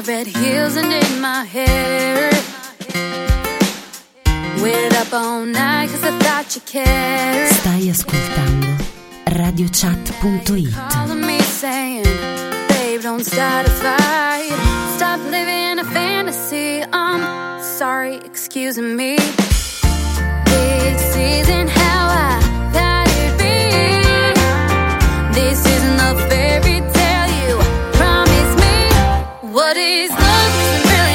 My red heels and in my hair. Wait up all night cause I thought you cared. Stai ascoltando radiochat.it Calling me saying, babe, don't start a fight. Stop living a fantasy. I'm sorry, excuse me.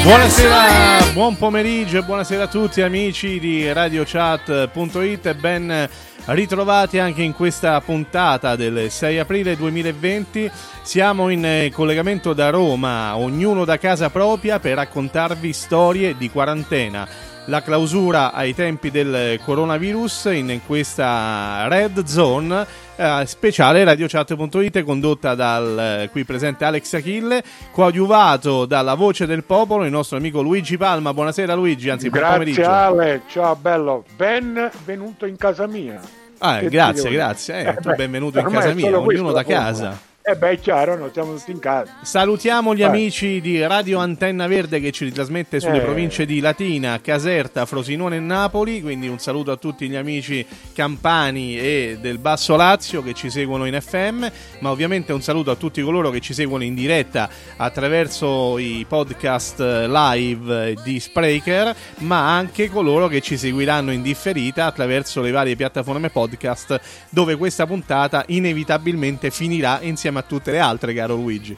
Buonasera, buon pomeriggio e buonasera a tutti amici di radiochat.it e ben ritrovati anche in questa puntata del 6 aprile 2020. Siamo in collegamento da Roma, ognuno da casa propria per raccontarvi storie di quarantena. La clausura ai tempi del coronavirus in questa red zone eh, speciale radiochat.it condotta dal eh, qui presente Alex Achille, coadiuvato dalla voce del popolo il nostro amico Luigi Palma. Buonasera Luigi, anzi buon Grazie pomeriggio. Ale, ciao bello, benvenuto in casa mia. Ah, grazie, grazie. Eh, tu benvenuto in casa mia, ognuno questo da la formula. Eh beh, è chiaro, noi siamo tutti in casa. Salutiamo gli Vai. amici di Radio Antenna Verde che ci ritrasmette sulle Eh. province di Latina, Caserta, Frosinone e Napoli, quindi un saluto a tutti gli amici campani e del Basso Lazio che ci seguono in FM, ma ovviamente un saluto a tutti coloro che ci seguono in diretta attraverso i podcast live di Spreaker, ma anche coloro che ci seguiranno in differita attraverso le varie piattaforme podcast dove questa puntata inevitabilmente finirà insieme a tutte le altre, caro Luigi.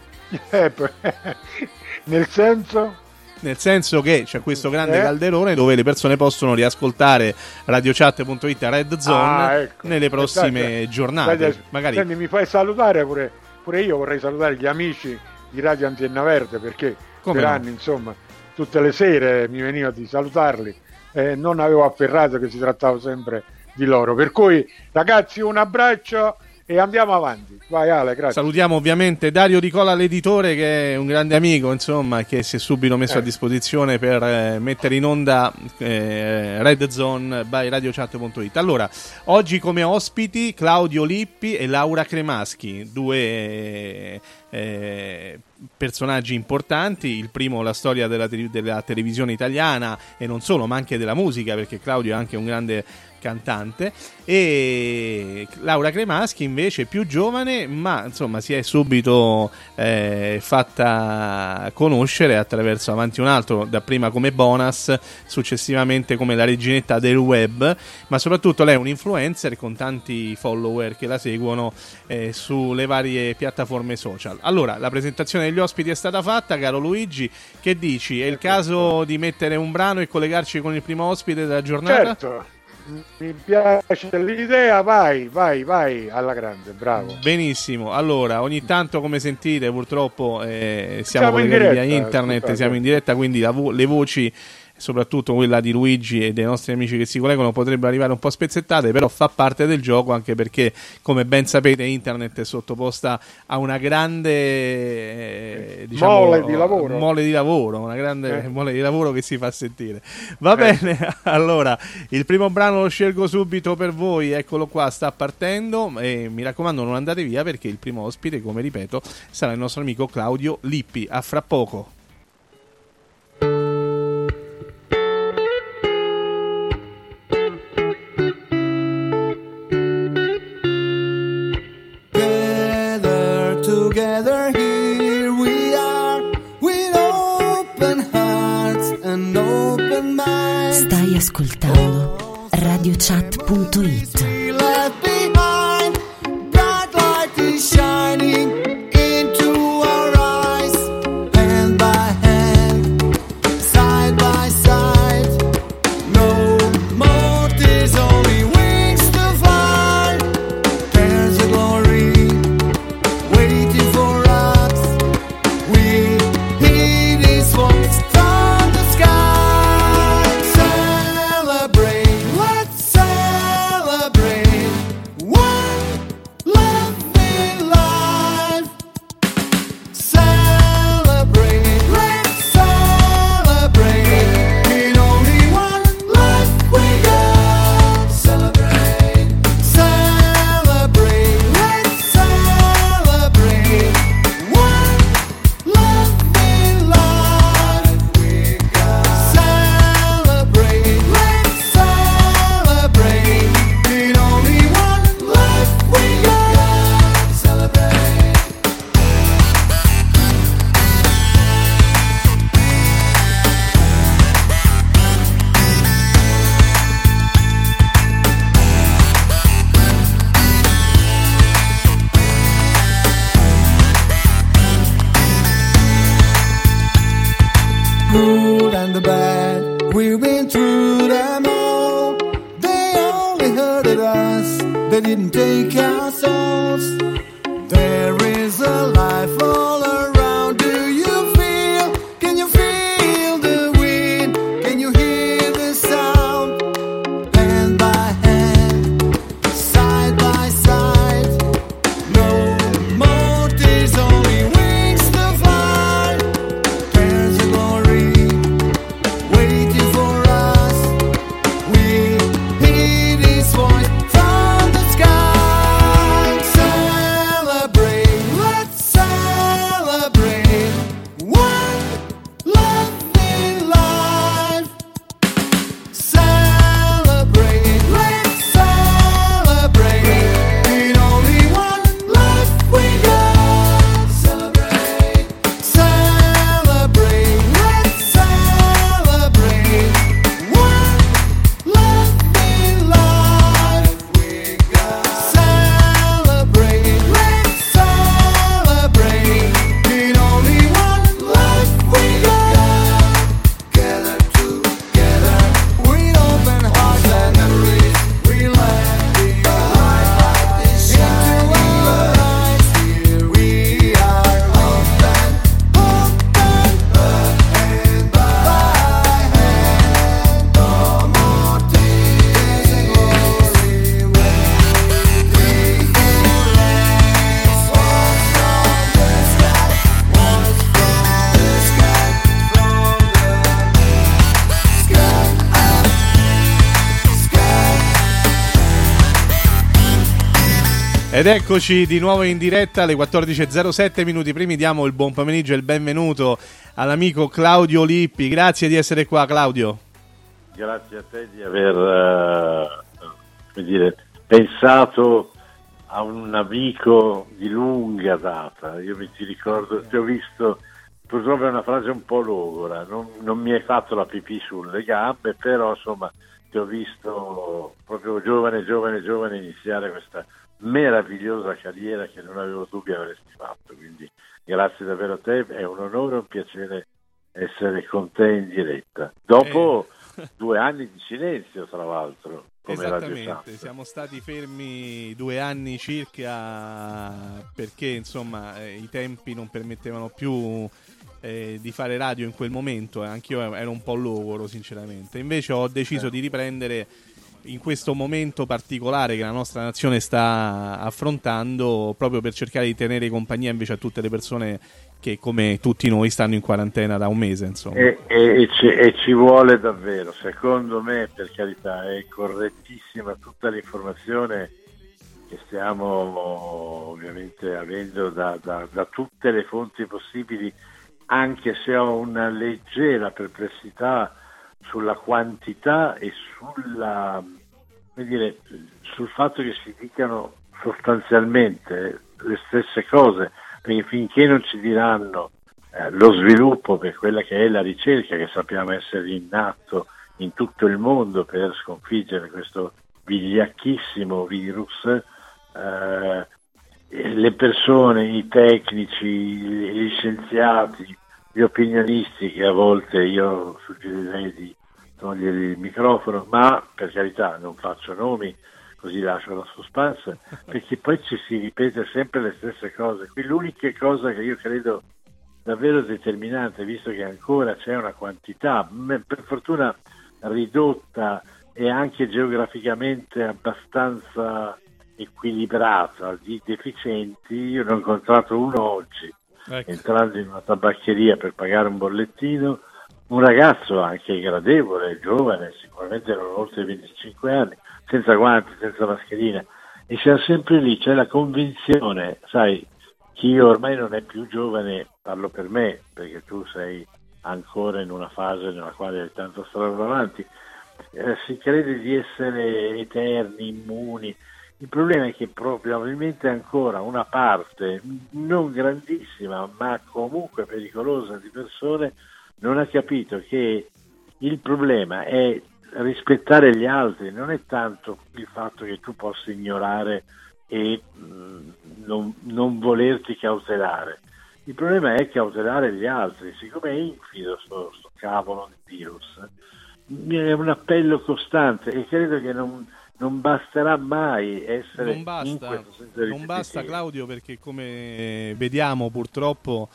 Eh, nel senso, Nel senso che c'è questo grande Eh? calderone dove le persone possono riascoltare radiochat.it a Red Zone Ah, ecco. nelle prossime Eh, dai, giornate. dai, Magari senti, mi fai salutare pure, pure io vorrei salutare gli amici di Radio Antenna Verde perché Come per no? anni, insomma, tutte le sere mi veniva di salutarli e non avevo afferrato che si trattava sempre di loro. Per cui, ragazzi, un abbraccio e andiamo avanti. Vai Ale, grazie. salutiamo ovviamente Dario Ricola, l'editore, che è un grande amico, insomma, che si è subito messo Eh. a disposizione per eh, mettere in onda eh, Red Zone by radiochat.it. Allora, oggi come ospiti Claudio Lippi e Laura Cremaschi, due eh, personaggi importanti. Il primo, la storia della, della televisione italiana e non solo, ma anche della musica, perché Claudio è anche un grande cantante e Laura Cremaschi invece più giovane ma insomma si è subito eh, fatta conoscere attraverso Avanti un altro dapprima come Bonas successivamente come la reginetta del web ma soprattutto lei è un influencer con tanti follower che la seguono eh, sulle varie piattaforme social allora la presentazione degli ospiti è stata fatta caro Luigi che dici? È il caso di mettere un brano e collegarci con il primo ospite della giornata? Certo, mi piace l'idea, vai, vai, vai alla grande, bravo. Benissimo, allora ogni tanto come sentite purtroppo eh, siamo, Siamo in collegati via diretta, internet, siamo in diretta quindi vo- le voci soprattutto quella di Luigi e dei nostri amici che si collegano potrebbero arrivare un po' spezzettate però fa parte del gioco anche perché come ben sapete internet è sottoposta a una grande eh, diciamo, Mole di lavoro. mole di lavoro una grande Eh. mole di lavoro che si fa sentire va bene allora il primo brano lo scelgo subito per voi eccolo qua sta partendo e mi raccomando non andate via perché il primo ospite come ripeto sarà il nostro amico Claudio Lippi a fra poco Stai ascoltando radiochat.it Ed eccoci di nuovo in diretta alle 14.07 minuti primi diamo il buon pomeriggio e il benvenuto all'amico Claudio Lippi. Grazie di essere qua Claudio. Grazie a te di aver uh, dire, pensato a un amico di lunga data. Io mi ti ricordo, ti ho visto, purtroppo è una frase un po' logora, non, non mi hai fatto la pipì sulle gambe, però insomma ti ho visto proprio giovane, giovane, giovane iniziare questa meravigliosa carriera che non avevo dubbi avresti fatto. Quindi grazie davvero a te, è un onore e un piacere essere con te in diretta. Dopo eh. due anni di silenzio, tra l'altro. Esattamente, siamo stati fermi due anni circa perché insomma eh, i tempi non permettevano più eh, di fare radio in quel momento, eh, anch'io ero un po' logoro sinceramente, invece ho deciso eh. di riprendere in questo momento particolare che la nostra nazione sta affrontando proprio per cercare di tenere compagnia invece a tutte le persone che come tutti noi stanno in quarantena da un mese. E, e, e, ci, e ci, vuole davvero secondo me per carità è correttissima tutta l'informazione che stiamo ovviamente avendo da, da, da tutte le fonti possibili anche se ho una leggera perplessità sulla quantità e sulla, dire, sul fatto che si dicano sostanzialmente le stesse cose, perché finché non ci diranno eh, lo sviluppo per quella che è la ricerca, che sappiamo essere in atto in tutto il mondo per sconfiggere questo vigliacchissimo virus. Eh, le persone, i tecnici, gli scienziati, gli opinionisti che a volte io suggerirei di togliere il microfono, ma per carità non faccio nomi, così lascio la suspense, perché poi ci si ripete sempre le stesse cose. Qui l'unica cosa che io credo davvero determinante, visto che ancora c'è una quantità, per fortuna ridotta e anche geograficamente abbastanza equilibrata di deficienti, io ne ho incontrato uno oggi, ecco. entrando in una tabaccheria per pagare un bollettino, un ragazzo anche gradevole, giovane, sicuramente non oltre 25 anni, senza guanti, senza mascherina, e siamo sempre lì, c'è la convinzione, sai, chi ormai non è più giovane, parlo per me, perché tu sei ancora in una fase nella quale hai tanta strada davanti, eh, si crede di essere eterni, immuni. Il problema è che probabilmente ancora una parte, non grandissima, ma comunque pericolosa di persone, non ha capito che il problema è rispettare gli altri, non è tanto il fatto che tu possa ignorare e mh, mm, non, non, volerti cautelare. Il problema è cautelare gli altri, siccome è infido questo cavolo di virus, è un appello costante e credo che non, non basterà mai essere non basta, non basta Claudio perché come vediamo purtroppo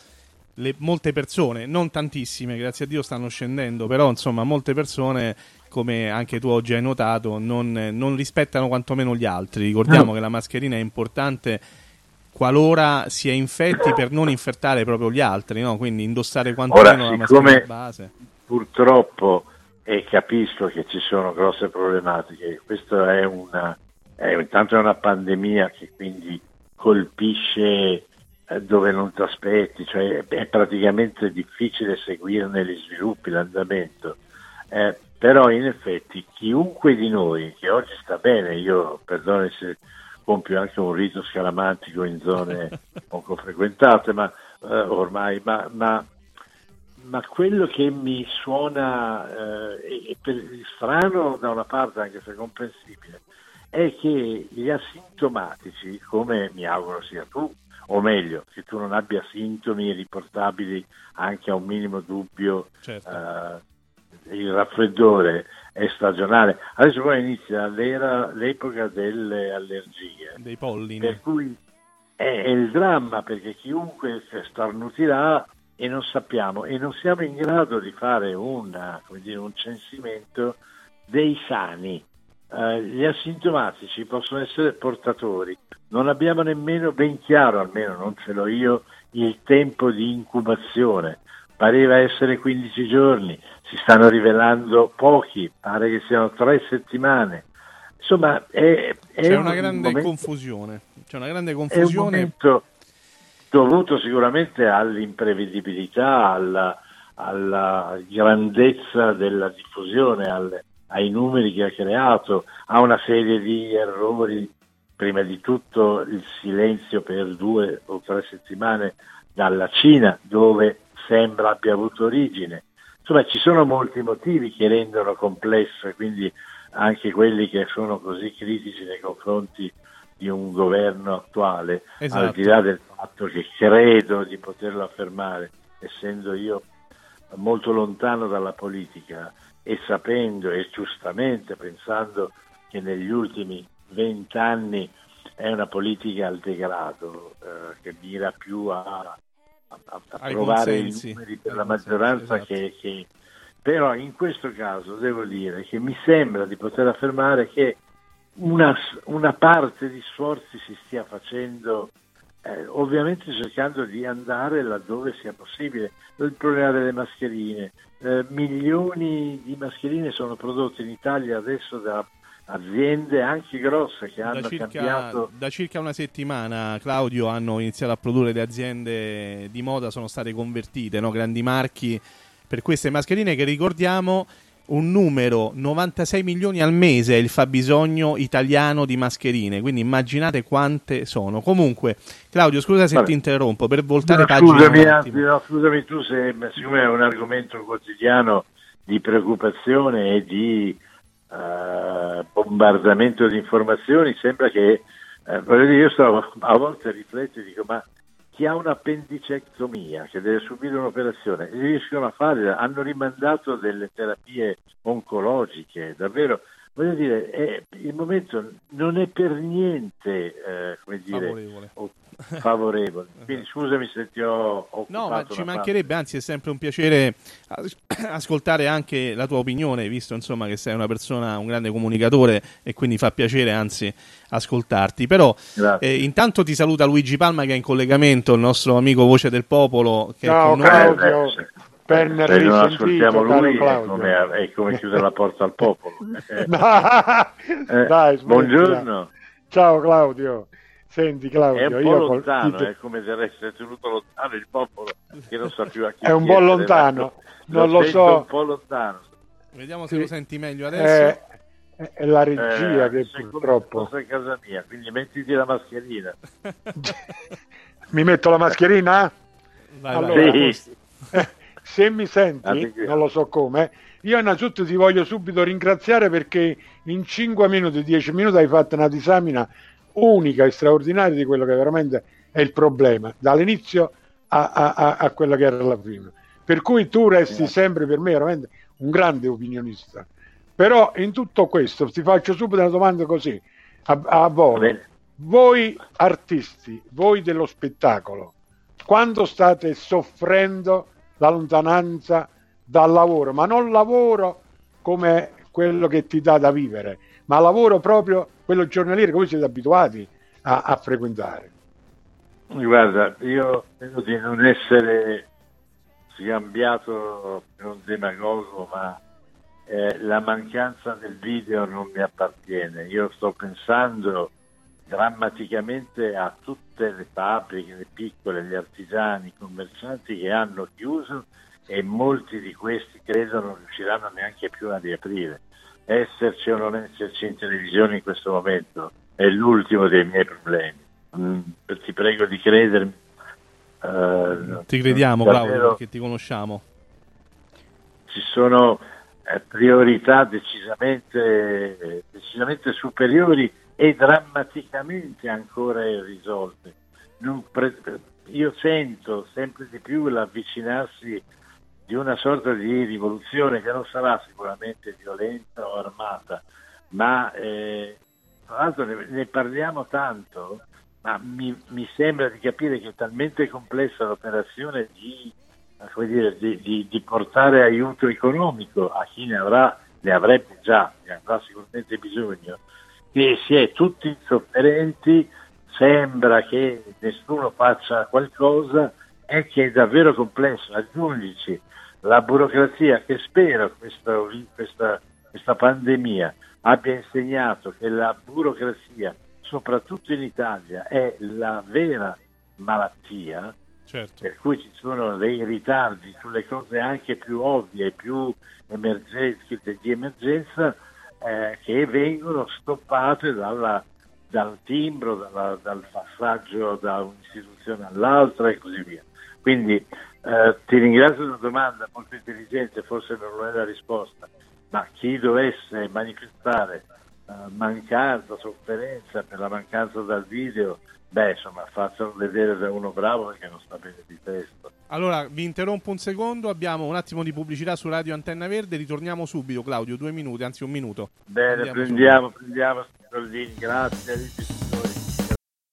le, molte persone, non tantissime, grazie a Dio stanno scendendo, però insomma molte persone, come anche tu oggi hai notato, non, non rispettano quantomeno gli altri. Ricordiamo no. che la mascherina è importante qualora si è infetti per non infettare proprio gli altri, no? quindi indossare quantomeno Ora, la mascherina base. Purtroppo, e capisco che ci sono grosse problematiche, questa è una, è, intanto è una pandemia che quindi colpisce eh, dove non ti aspetti, cioè è praticamente difficile seguirne gli sviluppi, l'andamento. Eh, però in effetti chiunque di noi che oggi sta bene, io perdone se compio anche un rito scalamantico in zone poco frequentate, ma eh, ormai, ma, ma, ma, quello che mi suona eh, per, strano da una parte, anche se comprensibile, è che gli asintomatici, come mi auguro sia tu, o meglio, che tu non abbia sintomi riportabili anche a un minimo dubbio, certo. eh, il raffreddore è stagionale. Adesso poi inizia l'epoca delle allergie, dei pollini. Per cui è, è il dramma perché chiunque starnutirà e non sappiamo e non siamo in grado di fare una, dire, un censimento dei sani eh, gli asintomatici possono essere portatori. Non abbiamo nemmeno ben chiaro, almeno non ce l'ho io, il tempo di incubazione. Pareva essere 15 giorni, si stanno rivelando pochi, pare che siano tre settimane. Insomma, è, è C'è una grande momento, confusione. C'è una grande confusione. È un momento dovuto sicuramente all'imprevedibilità, alla, alla grandezza della diffusione, alle, ai numeri che ha creato, a una serie di errori, prima di tutto il silenzio per due o tre settimane dalla Cina, dove sembra abbia avuto origine. Insomma, ci sono molti motivi che rendono complessa, quindi anche quelli che sono così critici nei confronti di un governo attuale, esatto. al di là del fatto che credo di poterlo affermare, essendo io molto lontano dalla politica, e sapendo e giustamente pensando che negli ultimi vent'anni è una politica al degrado eh, che mira più a, a, a provare i numeri per la maggioranza esatto. che, che, però in questo caso devo dire che mi sembra di poter affermare che una, una parte di sforzi si stia facendo eh, ovviamente cercando di andare laddove sia possibile. Il problema delle mascherine, eh, milioni di mascherine sono prodotte in Italia adesso da aziende anche grosse che hanno da circa, cambiato. Da circa una settimana, Claudio, hanno iniziato a produrre le aziende di moda, sono state convertite, no? grandi marchi per queste mascherine che ricordiamo un numero 96 milioni al mese è il fabbisogno italiano di mascherine, quindi immaginate quante sono. Comunque, Claudio, scusa se Vabbè. ti interrompo per voltare no, pagina. Scusami, no, scusami tu se siccome è un argomento quotidiano di preoccupazione e di eh, bombardamento di informazioni, sembra che, voglio dire, io sto a volte rifletto e dico, ma chi ha un'appendicectomia, che deve subire un'operazione, riescono a fare, hanno rimandato delle terapie oncologiche, davvero voglio dire, è, il momento non è per niente eh, come dire, favorevole. O, favorevole. Quindi scusami se ti ho occupato. No, ma ci mancherebbe, parte. anzi è sempre un piacere ascoltare anche la tua opinione, visto insomma che sei una persona, un grande comunicatore e quindi fa piacere anzi ascoltarti. Però eh, intanto ti saluta Luigi Palma che è in collegamento, il nostro amico Voce del Popolo. Che Ciao è con Claudio. Noi. Per Se non ascoltiamo lui è come, è come, chiudere la porta al popolo. eh, Dai, buongiorno. Ciao Claudio. Senti Claudio, è un po' lontano, col... è come se essere tenuto lontano il popolo che non sa più a chi È un po' lontano, non lo, lo so. un po' lontano. Vediamo se sì. lo senti meglio adesso. Eh, è la regia eh, che purtroppo... Sei in casa mia, quindi mettiti la mascherina. Mi metto la mascherina? Vai, allora, vai. Sì. Se mi senti, non lo so come, io innanzitutto ti voglio subito ringraziare perché in 5 minuti, 10 minuti hai fatto una disamina unica e straordinaria di quello che veramente è il problema, dall'inizio a, a, a quello che era la prima. Per cui tu resti sempre per me veramente un grande opinionista. Però in tutto questo ti faccio subito una domanda così, a, a voi. Voi artisti, voi dello spettacolo, quando state soffrendo la lontananza dal lavoro, ma non lavoro come quello che ti dà da vivere, ma lavoro proprio quello giornaliero che voi siete abituati a, a frequentare. Guarda, io credo di non essere scambiato per un demagogo, ma eh, la mancanza del video non mi appartiene. Io sto pensando drammaticamente a tutte le fabbriche, le piccole, gli artigiani, i commercianti che hanno chiuso e molti di questi credo non riusciranno neanche più a riaprire. Esserci o non esserci in televisione in questo momento è l'ultimo dei miei problemi. Mm, ti prego di credermi. Uh, ti crediamo, Claudio, perché ti conosciamo. Ci sono eh, priorità decisamente, decisamente superiori e drammaticamente ancora irrisolte. Pre- io sento sempre di più l'avvicinarsi di una sorta di rivoluzione che non sarà sicuramente violenta o armata, ma eh, tra l'altro ne, ne, parliamo tanto, ma mi, mi, sembra di capire che è talmente complessa l'operazione di, dire, di, di, di portare aiuto economico a chi ne avrà, ne avrebbe già, ne avrà sicuramente bisogno, che si è tutti insofferenti, sembra che nessuno faccia qualcosa e che è davvero complesso. Aggiungici la burocrazia che spero questa, questa, questa pandemia abbia insegnato che la burocrazia, soprattutto in Italia, è la vera malattia, certo. per cui ci sono dei ritardi sulle cose anche più ovvie, più emergenze, di emergenza, eh, che vengono stoppate dalla, dal timbro, dalla, dal passaggio da un'istituzione all'altra e così via. Quindi eh, ti ringrazio della domanda molto intelligente, forse non è la risposta, ma chi dovesse manifestare eh, mancanza, sofferenza per la mancanza dal video, beh insomma facciano vedere da uno bravo perché non sta bene di testa. Allora, vi interrompo un secondo, abbiamo un attimo di pubblicità su Radio Antenna Verde, ritorniamo subito Claudio, due minuti, anzi un minuto. Bene, Andiamo prendiamo, subito. prendiamo, Soldini, grazie.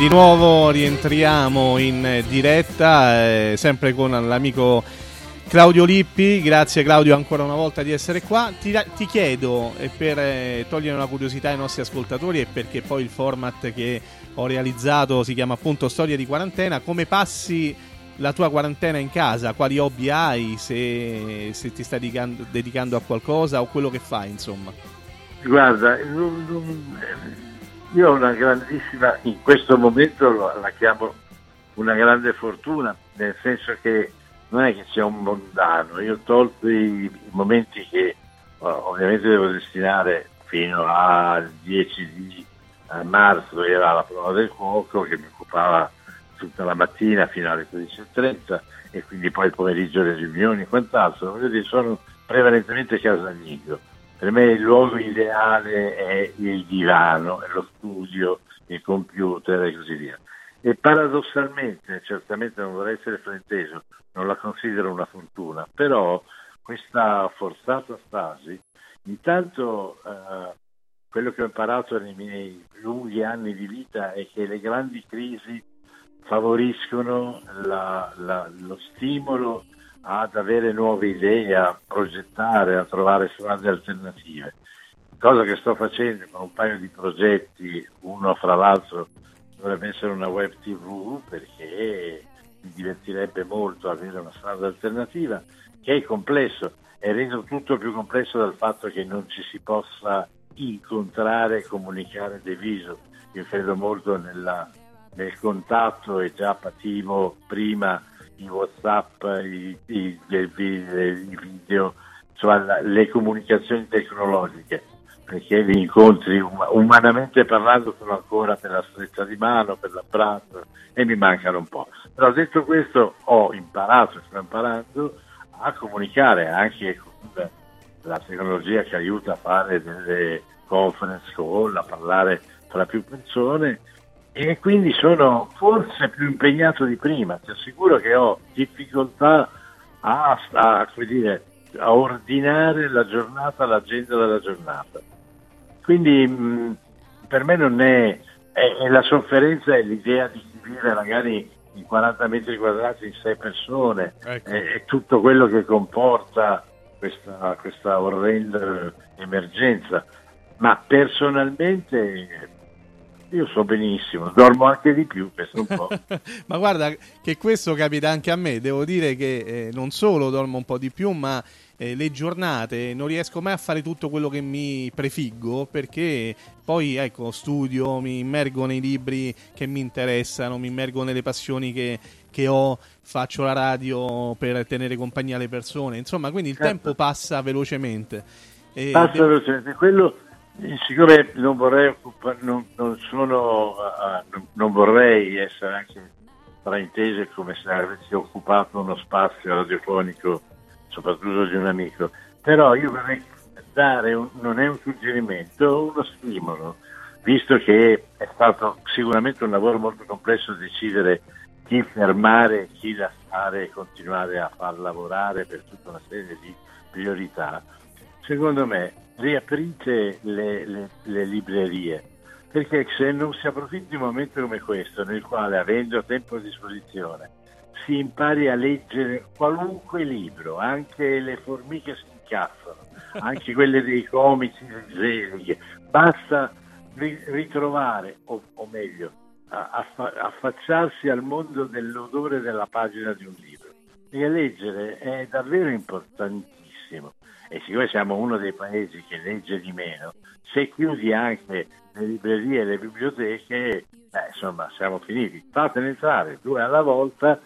di nuovo, rientriamo in diretta, eh, sempre con l'amico Claudio Lippi. Grazie Claudio ancora una volta di essere qua. Ti, ti chiedo, e per eh, togliere una curiosità ai nostri ascoltatori e perché poi il format che ho realizzato si chiama appunto Storia di quarantena, come passi la tua quarantena in casa? Quali hobby hai? Se, se ti stai dedicando, a qualcosa o quello che fai, insomma. Guarda, non- io ho una grandissima, in questo momento la chiamo una grande fortuna, nel senso che non è che sia un mondano, io ho tolto i, momenti che eh, ovviamente devo destinare fino al 10 di marzo, era la prova del cuoco che mi occupava tutta la mattina fino alle 13.30 e quindi poi il pomeriggio le riunioni e quant'altro, voglio dire, sono prevalentemente casalingo. Per me il luogo ideale è il divano, è lo studio, il computer e così via. E paradossalmente, certamente non vorrei essere frainteso, non la considero una fortuna, però questa forzata stasi, intanto eh, quello che ho imparato nei miei lunghi anni di vita è che le grandi crisi favoriscono la- la- lo stimolo ad avere nuove idee, a progettare, a trovare strade alternative. Cosa che sto facendo con un paio di progetti, uno fra l'altro dovrebbe essere una web tv perché mi divertirebbe molto avere una strada alternativa, che è complesso, è reso tutto più complesso dal fatto che non ci si possa incontrare e comunicare de viso. Io credo molto nella- nel contatto e già pativo prima i Whatsapp, i, i- i video, la- le comunicazioni tecnologiche, perché gli incontri um- umanamente parlando sono ancora per la stretta di mano, per l'abbraccio e mi mancano un po'. Però detto questo ho imparato e sto imparando a comunicare anche con la tecnologia che aiuta a fare delle conference call, a parlare tra più persone e quindi sono forse più impegnato di prima. Ti assicuro che ho difficoltà a, a, dire, a ordinare la giornata, l'agenda della giornata. Quindi mh, per me non è, è- è la sofferenza è l'idea di vivere magari in 40 metri quadrati in 6 persone, Ecco. è, è tutto quello che comporta questa, questa orrenda emergenza. Ma personalmente io so benissimo, dormo anche di più, questo un po'. ma guarda che questo capita anche a me, devo dire che eh, non solo dormo un po' di più, ma eh, le giornate non riesco mai a fare tutto quello che mi prefiggo perché poi ecco, studio, mi immergo nei libri che mi interessano, mi immergo nelle passioni che, che ho, faccio la radio per tenere compagnia alle persone, insomma, quindi il certo. tempo passa velocemente. E passa velocemente, quello siccome non vorrei, non, non, sono, uh, non vorrei essere anche fraintese come se avessi occupato uno spazio radiofonico, soprattutto di un amico, però io vorrei dare, un, non è un suggerimento, uno stimolo, visto che è stato sicuramente un lavoro molto complesso decidere chi fermare, chi lasciare e continuare a far lavorare per tutta una serie di priorità. Secondo me riaprite le, le, le librerie, perché se non si approfitta di un momento come questo, nel quale avendo tempo a disposizione, si impari a leggere qualunque libro, anche le formiche si incazzano, anche quelle dei comici zelighe, basta ritrovare, o, o meglio, affacciarsi al mondo dell'odore della pagina di un libro. E a leggere è davvero importantissimo e siccome siamo uno dei paesi che legge di meno, se chiudi anche le librerie e le biblioteche, eh, insomma, siamo finiti. Fatene entrare due alla volta,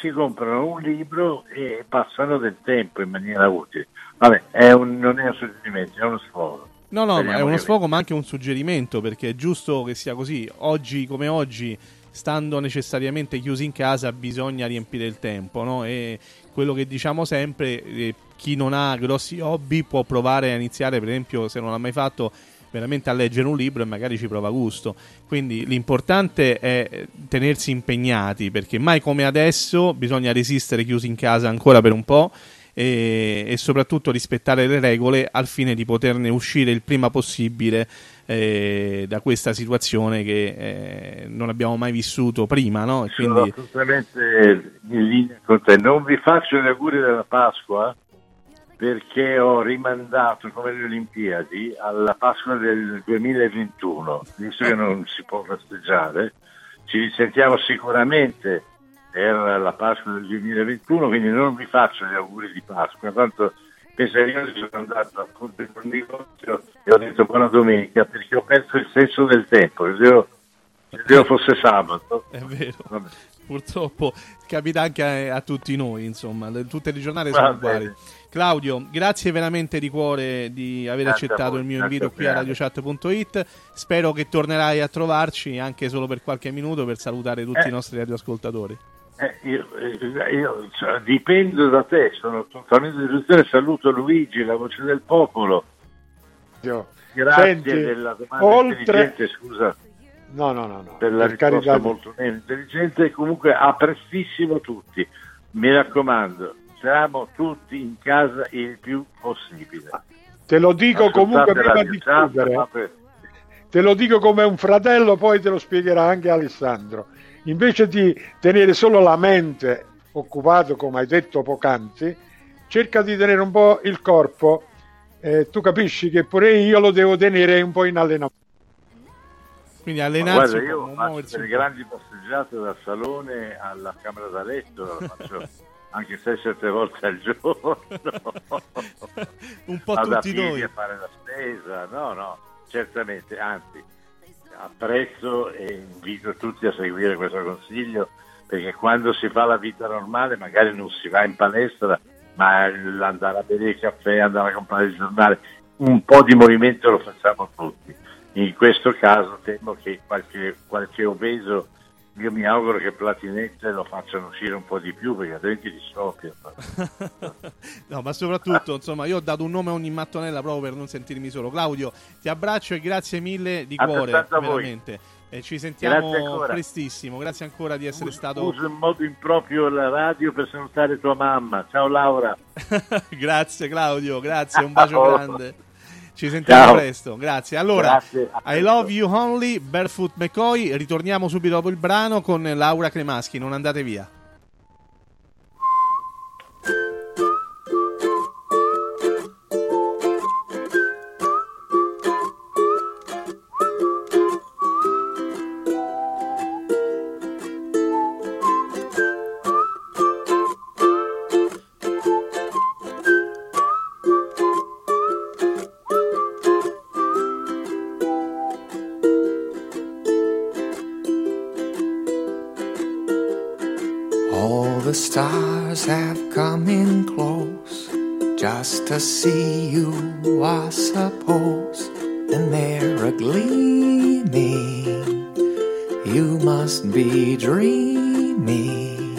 si comprano un libro e passano del tempo in maniera utile. Vabbè, è un, non è un suggerimento, è uno sfogo. No, no, ma è uno sfogo, ma anche un suggerimento, perché è giusto che sia così. Oggi come oggi stando necessariamente chiusi in casa bisogna riempire il tempo no? e quello che diciamo sempre eh, chi non ha grossi hobby può provare a iniziare per esempio se non l'ha mai fatto veramente a leggere un libro e magari ci prova gusto quindi l'importante è tenersi impegnati perché mai come adesso bisogna resistere chiusi in casa ancora per un po' e, e soprattutto rispettare le regole al fine di poterne uscire il prima possibile eh, da questa situazione che eh, non abbiamo mai vissuto prima. No? Quindi... Sono assolutamente in linea con te. Non vi faccio gli auguri della Pasqua perché ho rimandato come le Olimpiadi alla Pasqua del 2021, visto che non si può festeggiare. Ci risentiamo sicuramente per la Pasqua del 2021, quindi non vi faccio gli auguri di Pasqua, tanto che io sono andato a Ponte del negozio e ho detto buona domenica perché ho perso il senso del tempo, se Dio, se Dio fosse sabato. È vero. Vabbè. Purtroppo capita anche a, a, tutti noi, insomma, tutte le giornate sono uguali. Claudio, grazie veramente di cuore di aver grazie accettato voi, il mio invito qui a radiochat.it. Spero che tornerai a trovarci anche solo per qualche minuto per salutare tutti eh. i nostri radioascoltatori. Eh, io, eh, io cioè, dipendo da te, sono totalmente di illusione. Saluto Luigi, la voce del popolo. Io. Grazie Senti, della domanda oltre... intelligente, scusa. No, no, no, no. Per la per risposta carità. molto meno intelligente e comunque a prestissimo tutti. Mi raccomando, siamo tutti in casa il più possibile. Te lo dico comunque prima di chiudere. Te lo dico come un fratello, poi te lo spiegherà anche Alessandro invece di tenere solo la mente occupato, come hai detto poc'anzi, cerca di tenere un po' il corpo. Eh, tu capisci che pure io lo devo tenere un po' in allenamento. Quindi allenarsi guarda, io faccio delle grandi passeggiate dal salone alla camera da letto, lo faccio anche 6-7 volte al giorno. un po' Vado tutti noi. a fare la spesa, no, no, certamente, anzi apprezzo e invito tutti a seguire questo consiglio perché quando si fa la vita normale magari non si va in palestra ma andare a bere il caffè, andare a comprare il giornale, un po' di movimento lo facciamo tutti. In questo caso temo che qualche, qualche obeso io mi auguro che Platinette lo facciano uscire un po' di più perché altrimenti ti scoppia. no, ma soprattutto, insomma, io ho dato un nome a ogni mattonella proprio per non sentirmi solo. Claudio, ti abbraccio e grazie mille di cuore, veramente. E ci sentiamo prestissimo. Grazie ancora di essere uso, stato. Uso in modo improprio la radio per salutare tua mamma. Ciao Laura. grazie Claudio, grazie, un bacio grande. Ci sentiamo Ciao. presto, grazie. Allora, grazie. I Love You Only, Barefoot McCoy. Ritorniamo subito dopo il brano con Laura Cremaschi. Non andate via. See you, I suppose, and they're a gleaming. You must be dreaming,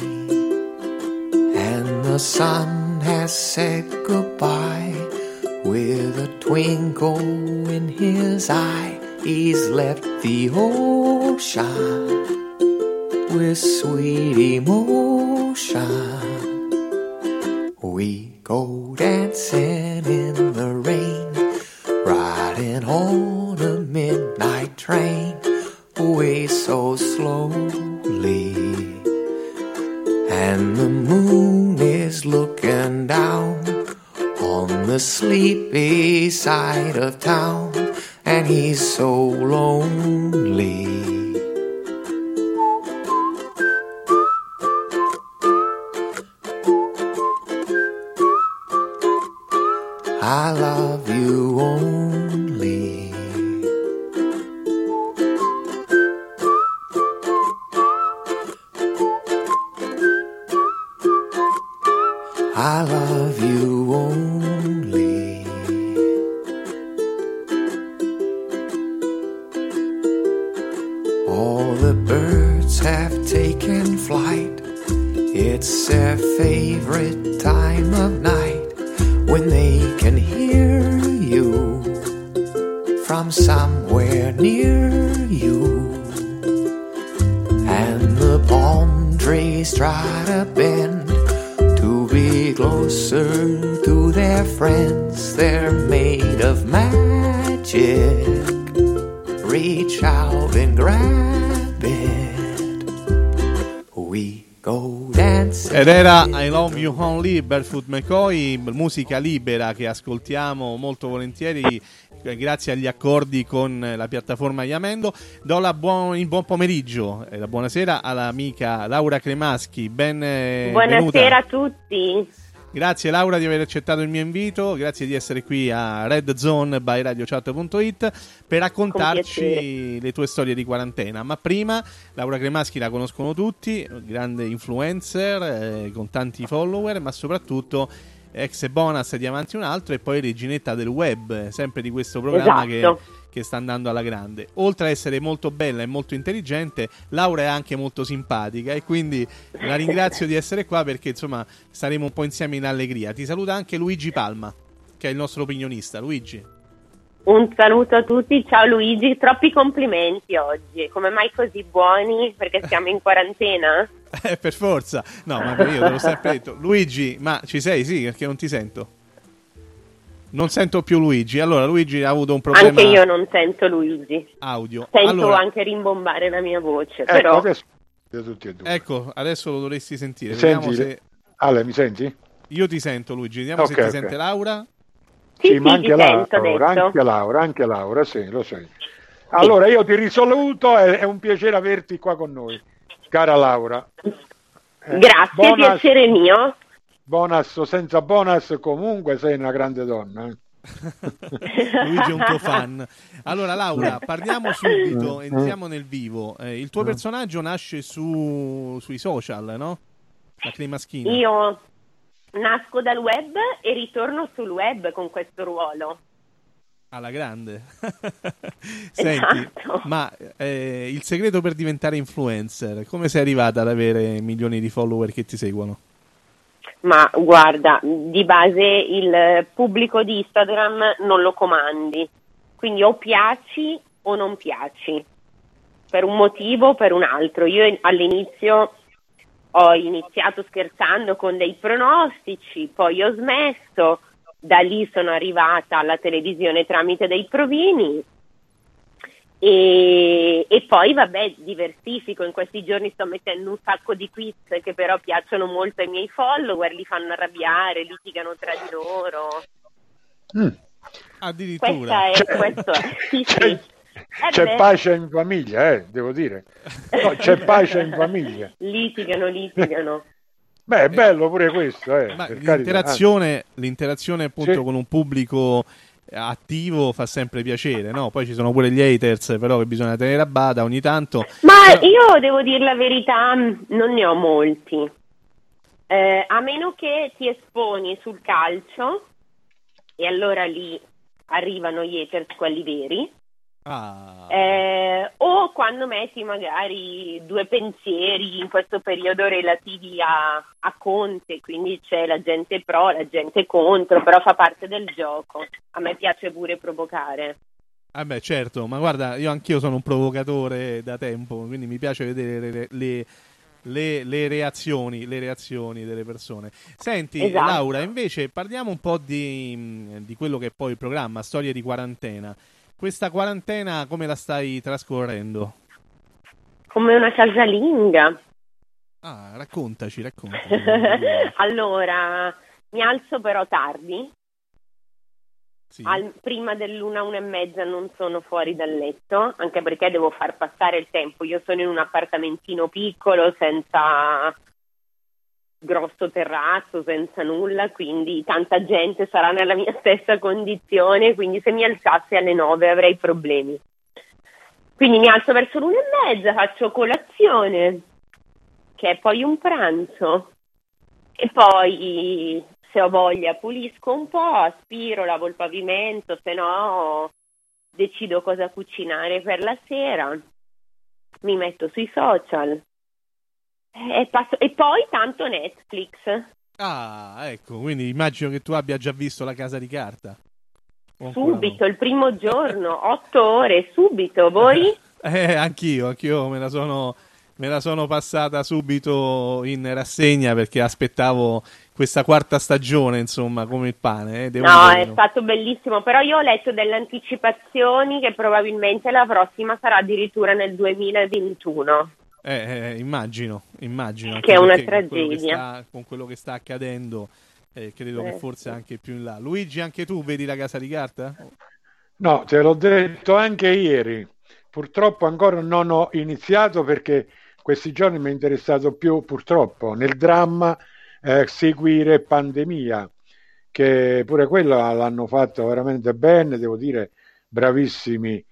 and the sun has said goodbye with a twinkle in his eye. He's left the ocean Go dancing in the rain, riding on a midnight train, away so slowly. And the moon is looking down on the sleepy side of town, and he's so lonely. You Only, Barefoot McCoy, musica libera che ascoltiamo molto volentieri eh, grazie agli accordi con eh, la piattaforma Yamendo. Do la buon, il buon pomeriggio e la buonasera all'amica Laura Cremaschi. Ben, eh, Buonasera a tutti. Grazie Laura di aver accettato il mio invito, grazie di essere qui a Red Zone by RadioChat.it per raccontarci le tue storie di quarantena. Ma prima, Laura Cremaschi la conoscono tutti, grande influencer eh, con tanti follower, ma soprattutto ex bonus di Avanti un altro e poi reginetta del web, sempre di questo programma Esatto. che che sta andando alla grande. Oltre a essere molto bella e molto intelligente, Laura è anche molto simpatica e quindi la ringrazio di essere qua perché insomma staremo un po' insieme in allegria. Ti saluta anche Luigi Palma, che è il nostro opinionista. Luigi. Un saluto a tutti, ciao Luigi, troppi complimenti oggi. Come mai così buoni? Perché siamo in quarantena? Eh, per forza. No, ma io te l'ho sempre detto. Luigi, ma ci sei? Sì, perché non ti sento. Non sento più Luigi. Allora, Luigi ha avuto un problema Anche io non sento Luigi. audio. Sento allora, anche rimbombare la mia voce, Ecco, però adesso tutti e due. ecco, adesso lo dovresti sentire. Senti? se Ale, mi senti? io ti sento, Luigi. Vediamo Ok, se ti ok. sente Laura. Sì, sì, ma anche Laura, anche Laura, anche Laura, sì, lo sai. Allora io ti risoluto, è, è un piacere averti qua con noi, cara Laura. Eh, Grazie, bonus- piacere mio. Bonus o senza bonus, comunque sei una grande donna. eh. Luigi è un tuo fan. Allora, Laura, parliamo subito, entriamo nel vivo. Eh, il tuo personaggio nasce su, sui social, no? La Cremaschina. Io nasco dal web e ritorno sul web con questo ruolo. Alla grande. Senti, Esatto. ma eh, il segreto per diventare influencer, come sei arrivata ad avere milioni di follower che ti seguono? Ma guarda, di base il pubblico di Instagram non lo comandi, quindi o piaci o non piaci, per un motivo o per un altro. Io all'inizio ho iniziato scherzando con dei pronostici, poi ho smesso, da lì sono arrivata alla televisione tramite dei provini e, e poi vabbè diversifico, in questi giorni sto mettendo un sacco di quiz che però piacciono molto ai miei follower, li fanno arrabbiare, litigano tra di loro. Mm. Addirittura. Questa è, questo è. Sì, sì. C'è, Eh c'è beh, pace in famiglia, eh, devo dire. No, c'è pace in famiglia. Litigano, litigano. Beh, è bello pure questo, eh, Ma per carità. l'interazione, l'interazione appunto Sì. con un pubblico attivo fa sempre piacere, no? Poi ci sono pure gli haters, però che bisogna tenere a bada ogni tanto. Ma Però- io devo dire la verità, non ne ho molti. Eh, a meno che ti esponi sul calcio, e allora lì arrivano gli haters, quelli veri. Ah. Eh, o quando metti magari due pensieri in questo periodo relativi a, a Conte, quindi c'è la gente pro, la gente contro, però fa parte del gioco. A me piace pure provocare. Ah beh, certo, ma guarda, io anch'io sono un provocatore da tempo, quindi mi piace vedere le, le, le, le reazioni, le reazioni delle persone. Senti, Esatto. Laura, invece parliamo un po' di, di quello che è poi il programma, Storie di quarantena. Questa quarantena come la stai trascorrendo? Come una casalinga. Ah, raccontaci, raccontaci. allora, mi alzo però tardi. Sì. Al- prima dell'una, una e mezza non sono fuori dal letto, anche perché devo far passare il tempo. Io sono in un appartamentino piccolo, senza grosso terrazzo, senza nulla, quindi tanta gente sarà nella mia stessa condizione, quindi se mi alzassi alle nove avrei problemi. Quindi mi alzo verso l'una e mezza, faccio colazione, che è poi un pranzo, e poi se ho voglia pulisco un po', aspiro, lavo il pavimento, se no decido cosa cucinare per la sera, mi metto sui social e, passo- e poi tanto Netflix. Ah, ecco, quindi immagino che tu abbia già visto la casa di carta. O ancora no? Subito, il primo giorno, otto ore, subito, voi? Eh, anch'io, anch'io me la sono, me la sono passata subito in rassegna perché aspettavo questa quarta stagione, insomma, come il pane. eh, No, è stato bellissimo, però io ho letto delle anticipazioni che probabilmente la prossima sarà addirittura nel 2021. Eh, eh, immagino, immagino. Che è una perché con quello che tragedia. sta- Con quello che sta accadendo, eh, credo Eh, che forse sì. anche più in là. Luigi, anche tu vedi la casa di carta? No, te l'ho detto anche ieri. Purtroppo ancora non ho iniziato perché questi giorni mi è interessato più, purtroppo, nel dramma eh, seguire pandemia, che pure quella l'hanno fatto veramente bene, devo dire, bravissimi,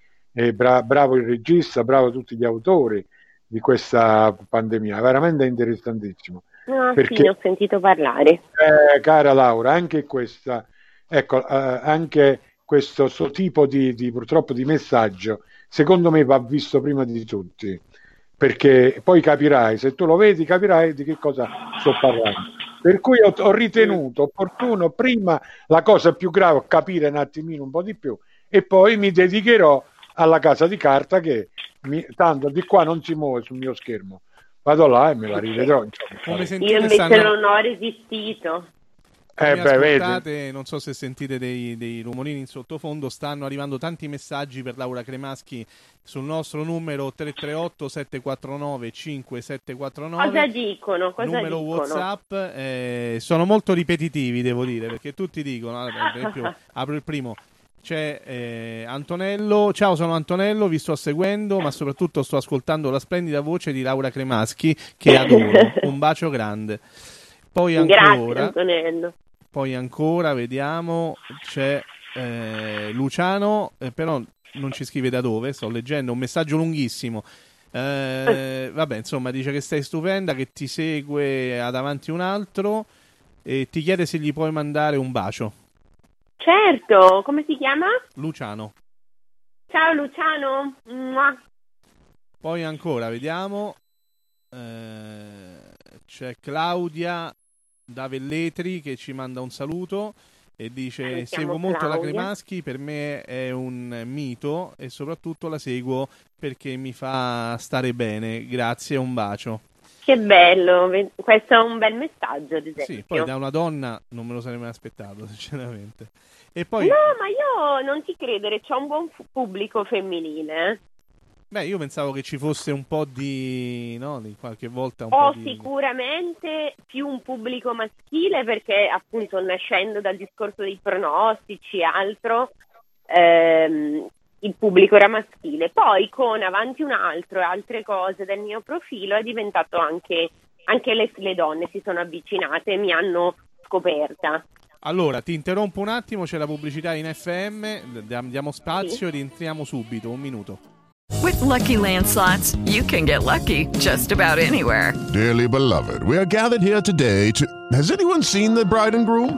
bra- bravo il regista, bravo tutti gli autori di questa pandemia, veramente interessantissimo. Ah, Perché- sì, ne ho sentito parlare. Eh, cara Laura, anche questa, ecco, eh, anche questo suo tipo di, di, purtroppo di messaggio, secondo me va visto prima di tutti, perché poi capirai, se tu lo vedi, capirai di che cosa sto parlando. Per cui ho, ho ritenuto opportuno prima la cosa più grave, capire un attimino un po' di più, e poi mi dedicherò alla casa di carta che mi- tanto di qua non si muove sul mio schermo. Vado là e me la rivedrò. Come Io sentite invece stanno... non ho resistito. Eh, beh, vedi. non so se sentite dei, dei rumorini in sottofondo, stanno arrivando tanti messaggi per Laura Cremaschi sul nostro numero 338 749 5749 Cosa dicono? Cosa numero dicono? Whatsapp eh, sono molto ripetitivi, devo dire, perché tutti dicono, per esempio, apro il primo, c'è eh, Antonello, ciao sono Antonello, vi sto seguendo, ma soprattutto sto ascoltando la splendida voce di Laura Cremaschi, che adoro, un bacio grande. Poi Grazie ancora, Antonello. poi ancora, vediamo, c'è eh, Luciano, eh, però non ci scrive da dove, sto leggendo un messaggio lunghissimo. Eh, vabbè, insomma, dice che stai stupenda, che ti segue ad avanti un altro e ti chiede se gli puoi mandare un bacio. Certo, come si chiama? Luciano. Ciao Luciano. Mua. Poi ancora, vediamo. eh, c'è Claudia da Velletri che ci manda un saluto e dice chiamo seguo molto la Claudia." Cremaschi, per me è un mito e soprattutto la seguo perché mi fa stare bene. Grazie un bacio. Che bello, questo è un bel messaggio, ad esempio. Sì, poi da una donna non me lo sarei mai aspettato, sinceramente. E poi, No, ma io non ti credere, c'ho un buon pubblico femminile. eh. beh, io pensavo che ci fosse un po' di, no, di qualche volta un Ho po' di... sicuramente più un pubblico maschile perché appunto nascendo dal discorso dei pronostici e altro, ehm, il pubblico era maschile. Poi con Avanti un altro e altre cose del mio profilo è diventato anche, anche le, le donne si sono avvicinate e mi hanno scoperta. Allora, ti interrompo un attimo, c'è la pubblicità in FM, diamo spazio e rientriamo subito, un minuto. With Lucky Land slots, you can get lucky just about anywhere. Dearly beloved, we are gathered here today to. Has anyone seen the bride and groom?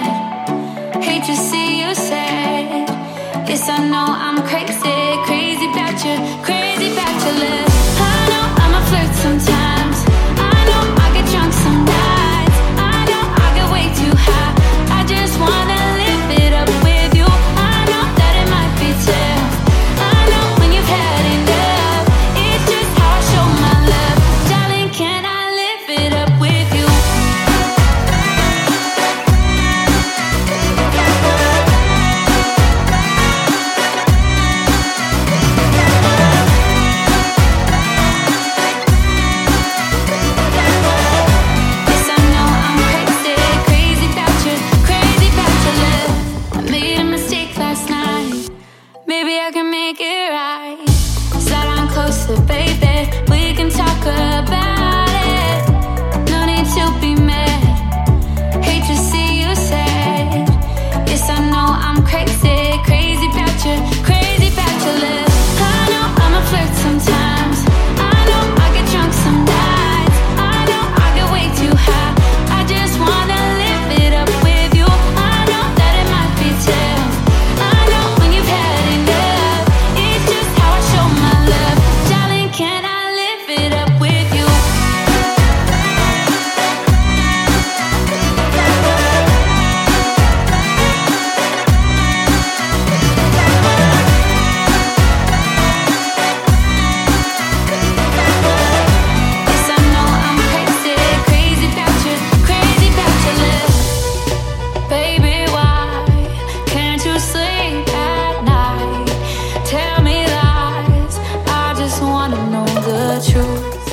Hate to see you sad. Yes, I know I'm crazy,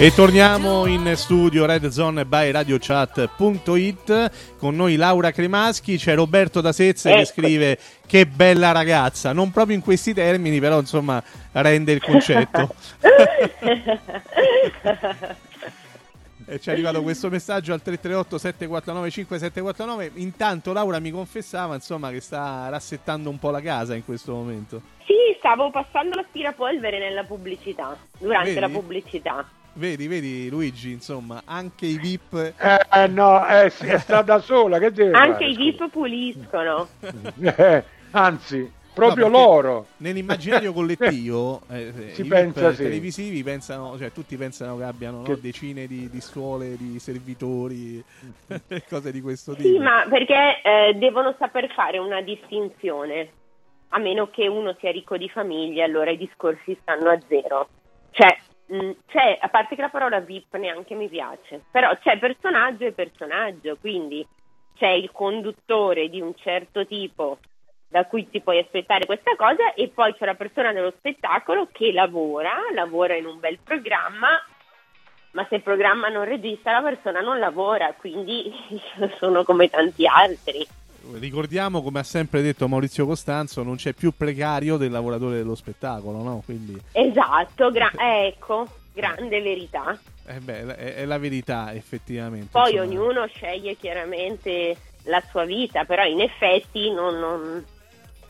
E torniamo in studio Red Zone by RadioChat.it con noi Laura Cremaschi, c'è Roberto da Sezze che Ecco. scrive che bella ragazza, non proprio in questi termini però insomma rende il concetto. E ci è arrivato questo messaggio al 338 749 5749. Intanto Laura mi confessava insomma che sta rassettando un po' la casa in questo momento. Sì, stavo passando l'aspirapolvere nella pubblicità, durante Vedi? la pubblicità. Vedi, vedi Luigi, insomma, anche i VIP Eh no, eh, sì, è stata sola, che deve Anche fare? i VIP puliscono. Eh, anzi, proprio No, loro. Nell'immaginario collettivo eh, Si i pensa, VIP sì. televisivi pensano, cioè tutti pensano che abbiano no, Che- decine di, di suole, di servitori, cose di questo tipo. Sì, ma perché eh, devono saper fare una distinzione. A meno che uno sia ricco di famiglia, allora i discorsi stanno a zero. Cioè, c'è, a parte che la parola VIP neanche mi piace, però c'è personaggio e personaggio, quindi c'è il conduttore di un certo tipo da cui ti puoi aspettare questa cosa e poi c'è la persona dello spettacolo che lavora, lavora in un bel programma, ma se il programma non registra la persona non lavora, quindi sono come tanti altri. Ricordiamo, come ha sempre detto Maurizio Costanzo, non c'è più precario del lavoratore dello spettacolo, no? Quindi, Esatto, gra- eh, ecco, grande verità. eh beh, è, è la verità, effettivamente. Poi insomma. ognuno sceglie chiaramente la sua vita, però in effetti non- non-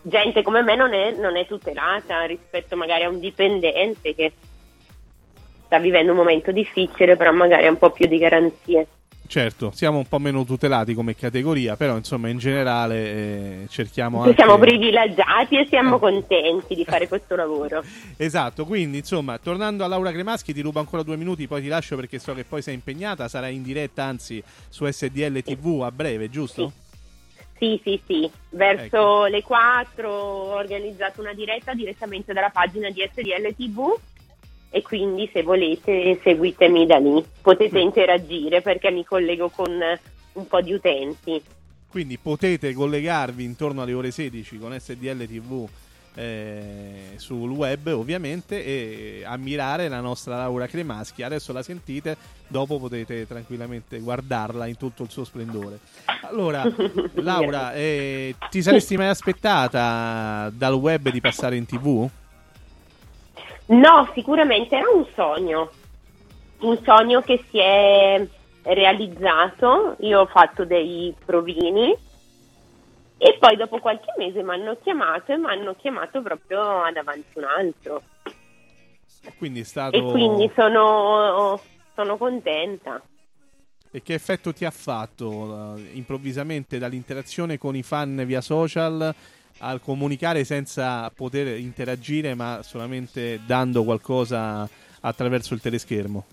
gente come me non è, non è tutelata rispetto magari a un dipendente che sta vivendo un momento difficile, però magari ha un po' più di garanzie. Certo, siamo un po' meno tutelati come categoria, però insomma in generale eh, cerchiamo anche... siamo privilegiati e siamo contenti di fare questo lavoro. Esatto, quindi insomma, tornando a Laura Cremaschi, ti rubo ancora due minuti, poi ti lascio perché so che poi sei impegnata, sarai in diretta anzi su SDL TV a breve, giusto? Sì, sì, sì. Verso le 4 ho organizzato una diretta direttamente dalla pagina di SDL TV e quindi se volete seguitemi da lì. Potete interagire perché mi collego con un po' di utenti. Quindi potete collegarvi intorno alle ore 16 con SDL TV eh, sul web ovviamente e ammirare la nostra Laura Cremaschi. Adesso la sentite, dopo potete tranquillamente guardarla in tutto il suo splendore. Allora, Laura, eh, ti saresti mai aspettata dal web di passare in tv? No, sicuramente era un sogno, un sogno che si è realizzato. Io ho fatto dei provini e poi dopo qualche mese mi hanno chiamato e mi hanno chiamato proprio ad avanti un altro. Quindi è stato... E quindi sono, sono contenta. E che effetto ti ha fatto uh, improvvisamente dall'interazione con i fan via social al comunicare senza poter interagire ma solamente dando qualcosa attraverso il teleschermo?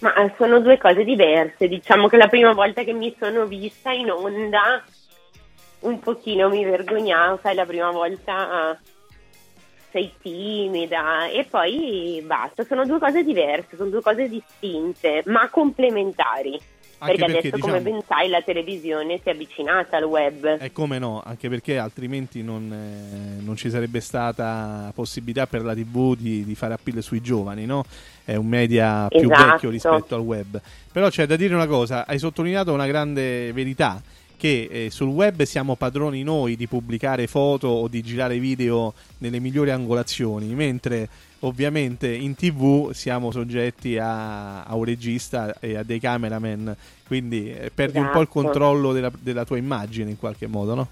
Ma eh, sono due cose diverse. Diciamo che la prima volta che mi sono vista in onda un pochino mi vergognavo, sai, la prima volta sei timida e poi basta, sono due cose diverse, sono due cose distinte, ma complementari. Anche perché, perché, adesso, diciamo- come ben sai, la televisione si è avvicinata al web. E come no, anche perché altrimenti non, eh, non ci sarebbe stata possibilità per la TV di, di fare appeal sui giovani, no? È un media più Esatto. vecchio rispetto al web. Però c'è da dire una cosa, hai sottolineato una grande verità, che eh, sul web siamo padroni noi di pubblicare foto o di girare video nelle migliori angolazioni, mentre ovviamente in tv siamo soggetti a, a un regista e a dei cameraman, quindi eh, perdi un po' il Esatto. controllo della, della tua immagine in qualche modo, no?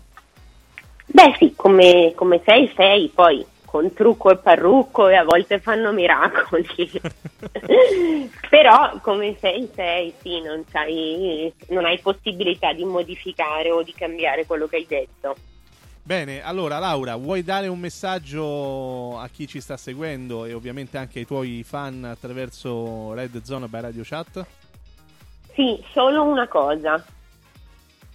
Beh sì, come, come sei, sei, poi con trucco e parrucco e a volte fanno miracoli. Però come sei, sei, sì, non, non hai possibilità di modificare o di cambiare quello che hai detto. Bene, allora Laura, vuoi dare un messaggio a chi ci sta seguendo e ovviamente anche ai tuoi fan attraverso Red Zone by Radio Chat? Sì, solo una cosa.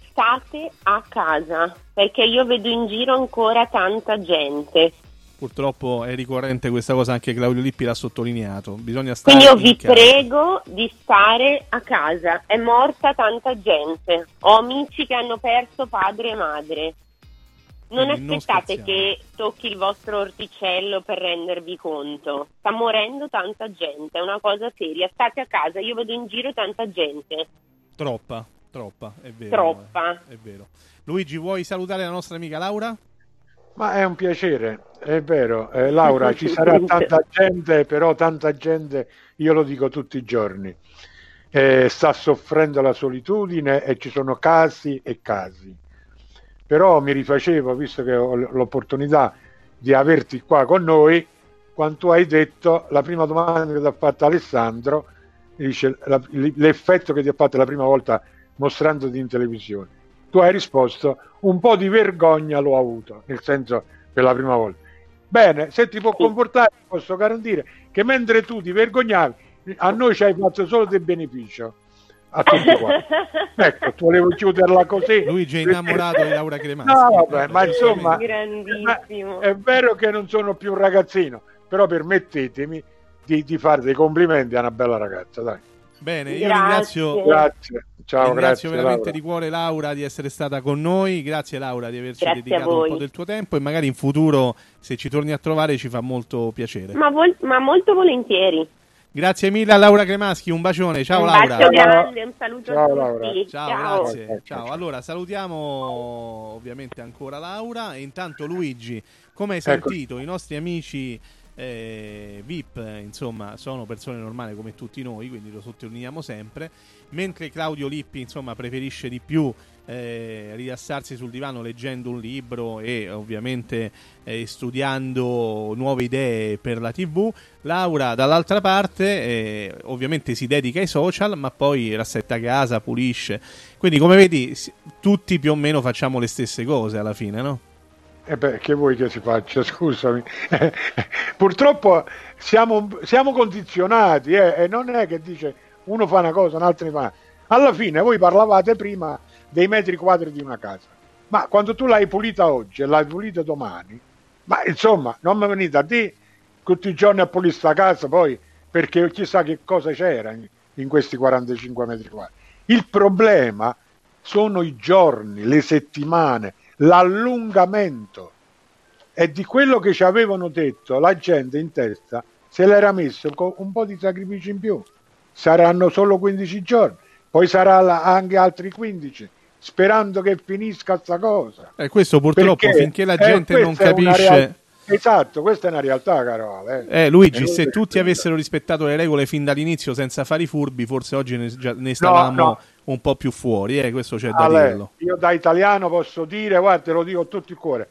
State a casa, perché io vedo in giro ancora tanta gente. Purtroppo è ricorrente questa cosa, anche Claudio Lippi l'ha sottolineato. Bisogna stare Quindi io vi casa. prego di stare a casa. È morta tanta gente. Ho amici che hanno perso padre e madre. Non Quindi non aspettate scherziamo. che tocchi il vostro orticello per rendervi conto. Sta morendo tanta gente, è una cosa seria. State a casa, io vedo in giro tanta gente. Troppa, troppa, è vero. Troppa. È vero. Luigi, vuoi salutare la nostra amica Laura? Ma è un piacere, è vero. Eh, Laura, ci sarà tanta gente, però tanta gente, io lo dico tutti i giorni, eh, sta soffrendo la solitudine e ci sono casi e casi. Però mi rifacevo, visto che ho l'opportunità di averti qua con noi, quando tu hai detto la prima domanda che ti ha fatto Alessandro, dice la- l'effetto che ti ha fatto la prima volta mostrandoti in televisione. Tu hai risposto un po' di vergogna l'ho avuto, nel senso per la prima volta. Bene, se ti può comportare, posso garantire che mentre tu ti vergognavi, a noi ci hai fatto solo del beneficio. A tutti quanti. ecco, volevo chiuderla così. Luigi è innamorato di Laura Cremaschi. No, vabbè, ma insomma, Grandissimo. è vero che non sono più un ragazzino, però permettetemi di, di fare dei complimenti a una bella ragazza, dai. Bene, io Grazie. ringrazio, Grazie, ciao, ringrazio grazie. veramente Laura. di cuore Laura di essere stata con noi. Grazie Laura di averci Grazie dedicato un po' del tuo tempo e magari in futuro se ci torni a trovare ci fa molto piacere. Ma, vol- ma molto volentieri. Grazie mille a Laura Cremaschi, un bacione. Ciao un Laura. bacio grande, un saluto Ciao, a Laura. tutti. Ciao, grazie. Ciao. Allora, salutiamo ovviamente ancora Laura e intanto Luigi, come hai Ecco. sentito, i nostri amici eh, VIP, insomma, sono persone normali come tutti noi, quindi lo sottolineiamo sempre, mentre Claudio Lippi, insomma, preferisce di più eh, rilassarsi sul divano leggendo un libro e ovviamente eh, studiando nuove idee per la TV. Laura dall'altra parte eh, ovviamente si dedica ai social ma poi rassetta casa, pulisce. Quindi come vedi tutti più o meno facciamo le stesse cose alla fine, no? E beh, che vuoi che si faccia? Scusami. Purtroppo siamo, siamo condizionati eh, e non è che dice uno fa una cosa, un altro ne fa. Alla fine voi parlavate prima dei metri quadri di una casa, ma quando tu l'hai pulita oggi e l'hai pulita domani, ma insomma, non mi venite a dire tutti i giorni a pulire sta casa poi perché chissà che cosa c'era in, in questi 45 metri quadri. Il problema sono i giorni, le settimane, l'allungamento. e di quello che ci avevano detto la gente in testa se l'era messo con un po' di sacrifici in più. Saranno solo 15 giorni, poi la- anche altri 15, sperando che finisca sta cosa. E questo purtroppo Perché, finché la eh, gente non questa capisce... real- Esatto, questa è una realtà, caro Ale. Eh, Luigi, E se tutti avessero rispettato le regole fin dall'inizio senza fare i furbi, forse oggi ne, già- ne stavamo no. un po' più fuori, eh, questo c'è da Ale, dirlo. io da italiano posso dire, guarda, te lo dico con tutto il cuore.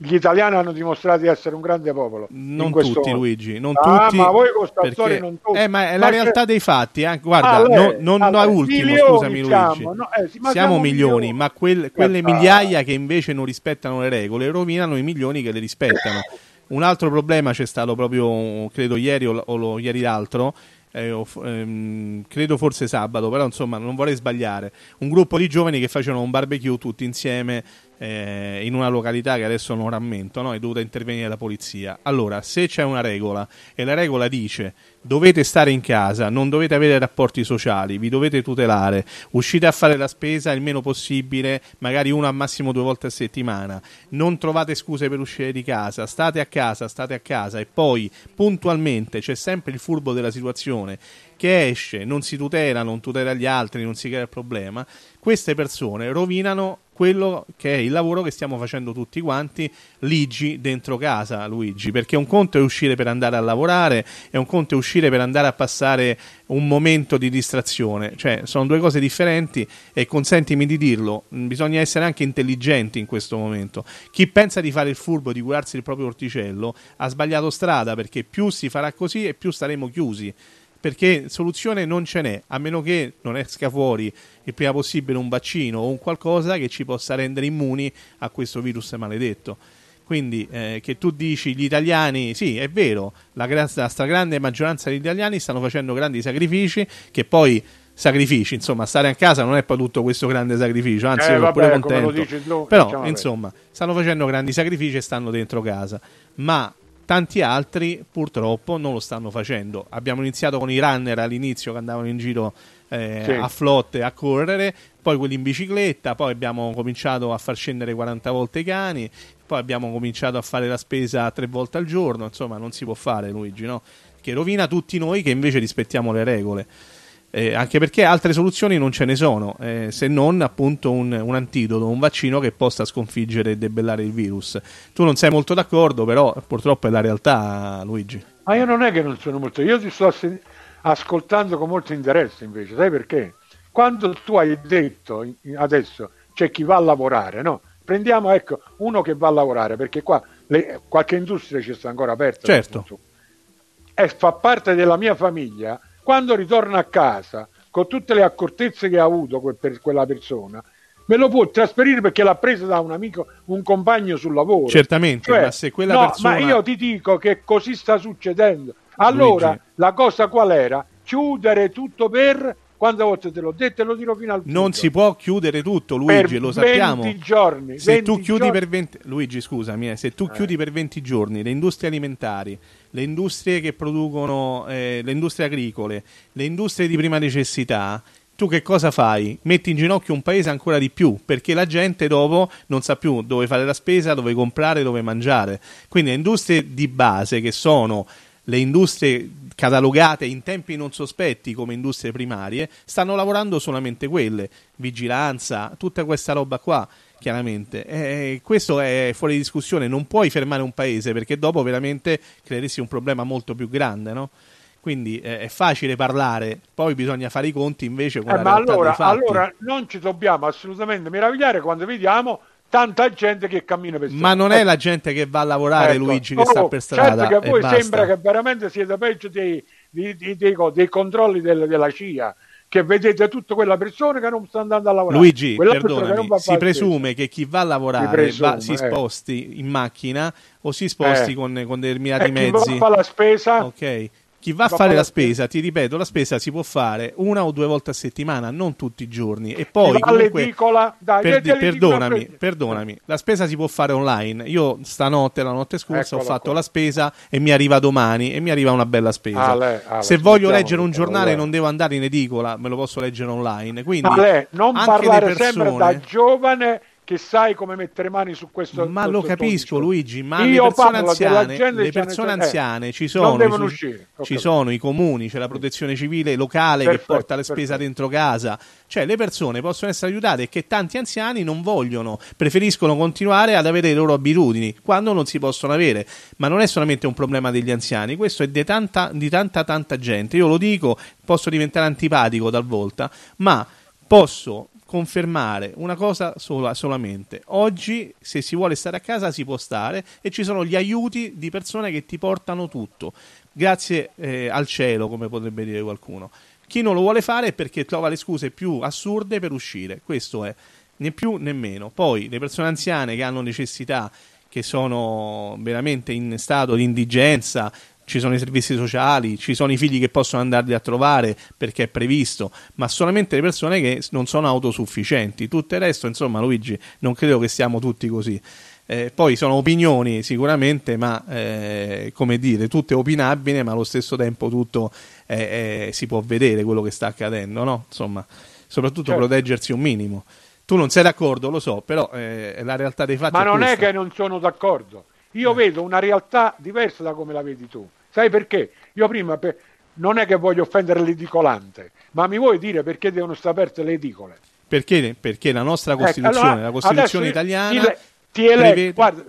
Gli italiani hanno dimostrato di essere un grande popolo. Non tutti, mondo. Luigi, non Ah, tutti. ma voi con perché- non tutti. Eh, ma è la Ma realtà c'è- dei fatti. eh. Guarda, Ah, lei- no- non allora, da ultimo, milioni scusami siamo, Luigi. no? Eh, sì, siamo, siamo milioni, milioni. ma quel- quelle Eh, migliaia che invece non rispettano le regole rovinano i milioni che le rispettano. Un altro problema c'è stato proprio, credo, ieri o, o lo- ieri l'altro. eh, o ehm, credo forse sabato, però insomma non vorrei sbagliare. Un gruppo di giovani che facevano un barbecue tutti insieme eh, in una località che adesso non rammento, no? è dovuta intervenire la polizia. Allora, se c'è una regola e la regola dice dovete stare in casa, non dovete avere rapporti sociali, vi dovete tutelare, uscite a fare la spesa il meno possibile, magari una al massimo due volte a settimana, non trovate scuse per uscire di casa, state a casa, state a casa e poi puntualmente c'è sempre il furbo della situazione che esce, non si tutela, non tutela gli altri, non si crea il problema, queste persone rovinano quello che è il lavoro che stiamo facendo tutti quanti ligi dentro casa, Luigi, perché un conto è uscire per andare a lavorare e un conto è uscire per andare a passare un momento di distrazione, cioè sono due cose differenti e consentimi di dirlo, bisogna essere anche intelligenti in questo momento. Chi pensa di fare il furbo, di curarsi il proprio orticello, ha sbagliato strada perché più si farà così e più staremo chiusi perché soluzione non ce n'è, a meno che non esca fuori il prima possibile un vaccino o un qualcosa che ci possa rendere immuni a questo virus maledetto. Quindi eh, che tu dici gli italiani, sì, è vero, la, gra- la stragrande maggioranza degli italiani stanno facendo grandi sacrifici, che poi sacrifici, insomma, stare a casa non è poi tutto questo grande sacrificio, anzi Eh, io sono pure contento. dici tu, Però, diciamo, insomma, stanno facendo grandi sacrifici e stanno dentro casa. Ma tanti altri purtroppo non lo stanno facendo. Abbiamo iniziato con i runner all'inizio che andavano in giro eh, Sì. a flotte a correre, poi quelli in bicicletta, poi abbiamo cominciato a far scendere 40 volte i cani, poi abbiamo cominciato a fare la spesa tre volte al giorno, insomma non si può fare Luigi, no? Che rovina tutti noi che invece rispettiamo le regole. Eh, anche perché altre soluzioni non ce ne sono, eh, se non appunto un, un antidoto, un vaccino che possa sconfiggere e debellare il virus. Tu non sei molto d'accordo, però purtroppo è la realtà, Luigi. Ma io non è che non sono molto, io ti sto ascoltando con molto interesse invece, sai perché? Quando tu hai detto adesso c'è chi va a lavorare, no? Prendiamo ecco uno che va a lavorare, perché qua le- qualche industria ci sta ancora aperta. Certo. E fa parte della mia famiglia, quando ritorna a casa con tutte le accortezze che ha avuto quel- per quella persona, me lo può trasferire perché l'ha preso da un amico, un compagno sul lavoro. Certamente, Cioè, ma se quella no, persona... ma io ti dico che così sta succedendo. Allora, Luigi. la cosa qual era? Chiudere tutto per quante volte te l'ho detto e lo dirò fino al Non punto. si può chiudere tutto, Luigi, Per lo sappiamo. 20 giorni, Se 20 tu chiudi giorni. per 20 Luigi, scusami, eh, se tu chiudi per 20 giorni le industrie alimentari, le industrie che producono eh, le industrie agricole, le industrie di prima necessità, tu che cosa fai? Metti in ginocchio un paese ancora di più, perché la gente dopo non sa più dove fare la spesa, dove comprare, dove mangiare. Quindi le industrie di base che sono le industrie catalogate in tempi non sospetti come industrie primarie stanno lavorando solamente quelle, vigilanza, tutta questa roba qua, chiaramente. Eh, questo è fuori discussione, non puoi fermare un paese perché dopo veramente creeresti un problema molto più grande, no? Quindi eh, è facile parlare, poi bisogna fare i conti invece con Eh, la ma realtà allora, allora non ci dobbiamo assolutamente meravigliare quando vediamo tanta gente che cammina per strada. Ma non è la gente che va a lavorare, Ecco. Luigi, che Oh, sta per strada. Certo che a e voi sembra che veramente siete peggio dei, dei- dei- dei co- dei controlli del- della CIA, che vedete tutte quelle persone che non stanno andando a lavorare. Luigi, Quella persona perdonami, va si presume che chi va a lavorare Si presume, va- si eh. sposti in macchina o si sposti Eh. con, con E determinati chi va mezzi. a fare la spesa, Ok. Chi va a fare la spesa, ti ripeto, la spesa si può fare una o due volte a settimana, non tutti i giorni. E poi comunque all'edicola, dai, per- perdonami, perdonami, la spesa si può fare online. Io stanotte, la notte scorsa, ho Eccola fatto qua. la spesa e mi arriva domani e mi arriva una bella spesa. Ale, Ale, Se voglio leggere un giornale non devo andare in edicola, me lo posso leggere online. Quindi Ale, non anche parlare le sempre persone... da giovane che sai come mettere mani su questo Ma questo lo capisco tono. Luigi, ma Io le persone anziane, le che persone ne- eh, anziane ci sono, i uscire, ci sono i comuni, c'è la protezione civile locale che Perfetto, porta la spesa perfetto. dentro casa, cioè le persone possono essere aiutate e che tanti anziani non vogliono, preferiscono continuare ad avere le loro abitudini quando non si possono avere, ma non è solamente un problema degli anziani, questo è di tanta, di tanta tanta gente, io lo dico, posso diventare antipatico talvolta, ma posso confermare una cosa sola, solamente. Oggi, se si vuole stare a casa, si può stare e ci sono gli aiuti di persone che ti portano tutto. Grazie eh, al cielo, come potrebbe dire qualcuno. Chi non lo vuole fare è perché trova le scuse più assurde per uscire. Questo è né più né meno. Poi le persone anziane che hanno necessità, che sono veramente in stato di indigenza, ci sono i servizi sociali, ci sono i figli che possono andarli a trovare perché è previsto, ma solamente le persone che non sono autosufficienti. Tutto il resto, insomma, Luigi, non credo che siamo tutti così. Eh, poi sono opinioni sicuramente, ma eh, come dire, tutto è opinabile, ma allo stesso tempo tutto eh, eh, si può vedere quello che sta accadendo, no? Insomma, soprattutto Certo. proteggersi un minimo. Tu non sei d'accordo, lo so, però eh, la realtà dei fatti Ma è non è questa. che non sono d'accordo. Eh. Io vedo una realtà diversa da come la vedi tu. Sai perché? Io prima per- non è che voglio offendere l'edicolante, ma mi vuoi dire perché devono stare aperte le edicole? Perché? Perché la nostra Ecco, Costituzione, allora, la Costituzione italiana ti, ti eleggo, prevede- guarda,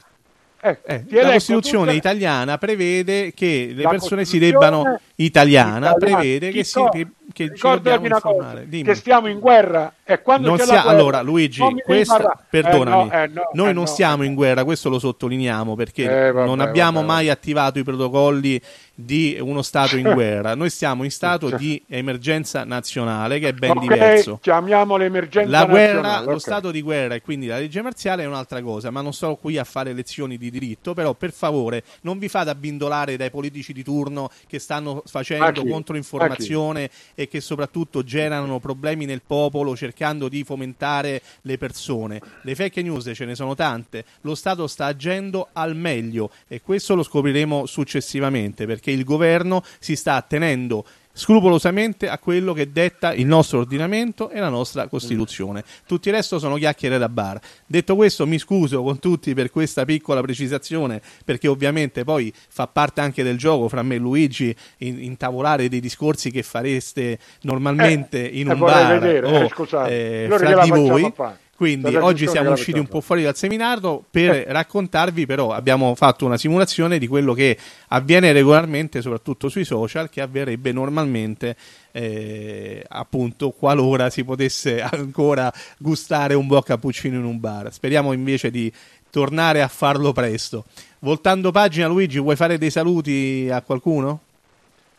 eh, Eh, la Costituzione tutte- italiana prevede che le persone si debbano italiana, italiana, prevede che, si, so- che, che ci dobbiamo una cosa, che stiamo in guerra e quando Non c'è sia- la guerra, allora, Luigi, questa- parlare. perdonami, Eh, no, eh, no, noi eh, non no, siamo eh, in guerra, questo lo sottolineiamo perché Eh, vabbè, non abbiamo vabbè, mai attivato i protocolli di uno Stato in guerra, noi stiamo in stato di emergenza nazionale che è ben Ok, diverso. chiamiamo l'emergenza La guerra, nazionale, lo stato di guerra e quindi la legge marziale è un'altra cosa, ma non sto qui a fare lezioni di diritto, però per favore non vi fate abbindolare dai politici di turno che stanno facendo controinformazione e che soprattutto generano problemi nel popolo cercando di fomentare le persone. Le fake news ce ne sono tante, lo Stato sta agendo al meglio e questo lo scopriremo successivamente perché il governo si sta attenendo scrupolosamente a quello che detta il nostro ordinamento e la nostra Costituzione. Tutto il resto sono chiacchiere da bar. Detto questo, mi scuso con tutti per questa piccola precisazione, perché ovviamente poi fa parte anche del gioco fra me e Luigi in- intavolare dei discorsi che fareste normalmente Eh, in eh, un bar vedere, o eh, scusate. eh, fra di voi. Quindi oggi siamo usciti un po' fuori dal seminario per raccontarvi, però abbiamo fatto una simulazione di quello che avviene regolarmente, soprattutto sui social, che avverrebbe normalmente, eh, appunto, qualora si potesse ancora gustare un buon cappuccino in un bar. Speriamo invece di tornare a farlo presto. Voltando pagina, Luigi, vuoi fare dei saluti a qualcuno?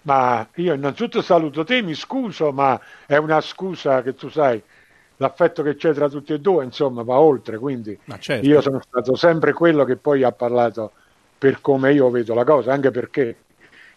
Ma io innanzitutto saluto te, mi scuso, ma è una scusa che tu sai, l'affetto che c'è tra tutti e due, insomma, va oltre, quindi certo. io sono stato sempre quello che poi ha parlato per come io vedo la cosa, anche perché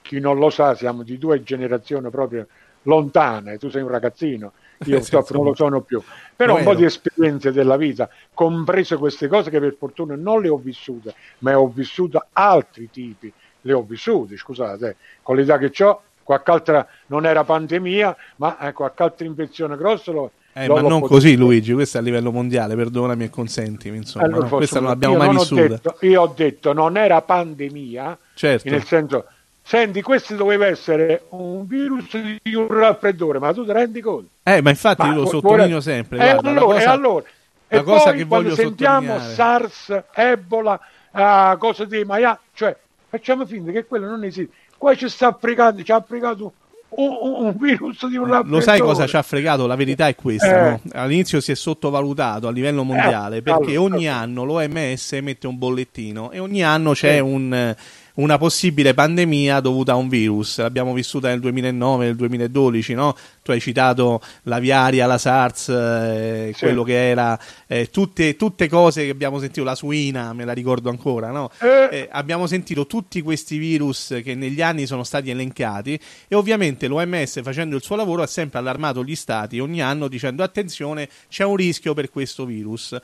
chi non lo sa siamo di due generazioni proprio lontane, tu sei un ragazzino, io Eh, purtroppo non lo sono più, però Lo un po' di esperienze della vita, comprese queste cose che per fortuna non le ho vissute, ma ho vissuto altri tipi, le ho vissute, scusate, con l'età che ho, qualche altra non era pandemia, ma eh, qualche altra infezione grossa lo, Eh, ma non potuto- così, Luigi, questo è a livello mondiale, perdonami e consentimi, insomma, Allora, no? questa non no. l'abbiamo mai non ho vissuta. detto- io ho detto non era pandemia, Certo. nel senso, senti, questo doveva essere un virus di un raffreddore, ma tu ti rendi conto? Eh, ma infatti Ma io lo sottolineo vorrei- sempre. E guarda, allora, cosa- e allora? la E cosa poi che quando voglio sentiamo SARS, Ebola, ah, cose di Maya, cioè facciamo finta che quello non esiste. Qua ci sta applicando, ci ha applicato un, un- virus di un raffreddore. Lo sai cosa ci ha fregato? La verità è questa. Eh. no? All'inizio si è sottovalutato a livello mondiale Eh, perché allora, ogni anno l'OMS mette un bollettino e ogni anno c'è un, una possibile pandemia dovuta a un virus. L'abbiamo vissuta nel 2009, nel 2012, no? Tu hai citato l'aviaria, la SARS, eh, Sì. quello che era, eh, tutte, tutte cose che abbiamo sentito, la suina, me la ricordo ancora, no? Eh. Eh, abbiamo sentito tutti questi virus che negli anni sono stati elencati e ovviamente l'OMS facendo il suo lavoro ha sempre allarmato gli stati ogni anno dicendo attenzione c'è un rischio per questo virus.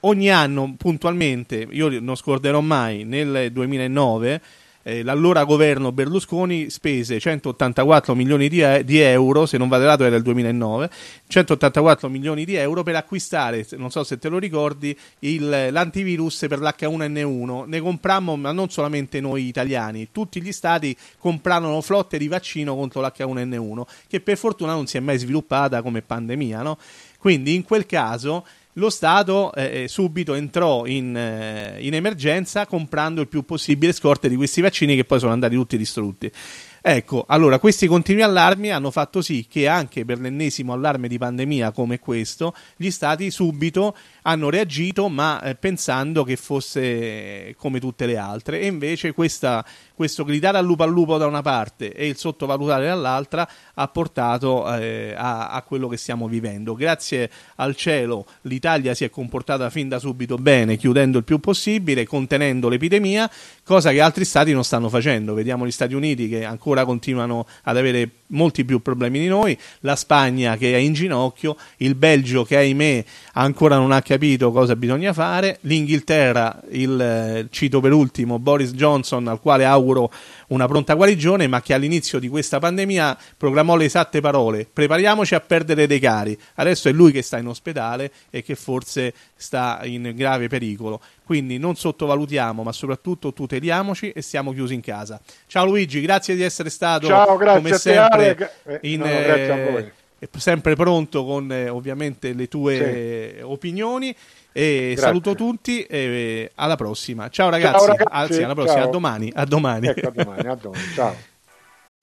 Ogni anno puntualmente, io non scorderò mai, nel 2009 eh, l'allora governo Berlusconi spese 184 milioni di, di euro, se non vado errato era il 2009, 184 milioni di euro per acquistare, non so se te lo ricordi, il- l'antivirus per l'H1N1. Ne comprammo, ma non solamente noi italiani, tutti gli stati comprarono flotte di vaccino contro l'H1N1, che per fortuna non si è mai sviluppata come pandemia, no? Quindi in quel caso lo Stato eh, subito entrò in, eh, in, emergenza comprando il più possibile scorte di questi vaccini che poi sono andati tutti distrutti. Ecco, allora questi continui allarmi hanno fatto sì che anche per l'ennesimo allarme di pandemia come questo, gli stati subito hanno reagito ma eh, pensando che fosse come tutte le altre e invece questa, questo gridare al lupo al lupo da una parte e il sottovalutare dall'altra ha portato eh, a, a, quello che stiamo vivendo. Grazie al cielo l'Italia si è comportata fin da subito bene, chiudendo il più possibile, contenendo l'epidemia, cosa che altri stati non stanno facendo. Vediamo gli Stati Uniti che ancora continuano ad avere molti più problemi di noi, la Spagna che è in ginocchio, il Belgio che ahimè ancora non ha capito cosa bisogna fare, l'Inghilterra, il, eh, cito per ultimo Boris Johnson al quale auguro una pronta guarigione, ma che all'inizio di questa pandemia programmò le esatte parole: prepariamoci a perdere dei cari. Adesso è lui che sta in ospedale e che forse sta in grave pericolo. Quindi non sottovalutiamo, ma soprattutto tuteliamoci e siamo chiusi in casa. Ciao Luigi, grazie di essere stato Ciao, come sempre te, in, a voi. Eh, sempre pronto con eh, ovviamente le tue sì. opinioni. E Grazie. saluto tutti e alla prossima. Ciao ragazzi. Ciao ragazzi. Anzi, alla prossima, Ciao. a domani. A domani. Ecco, a domani, a domani. Ciao.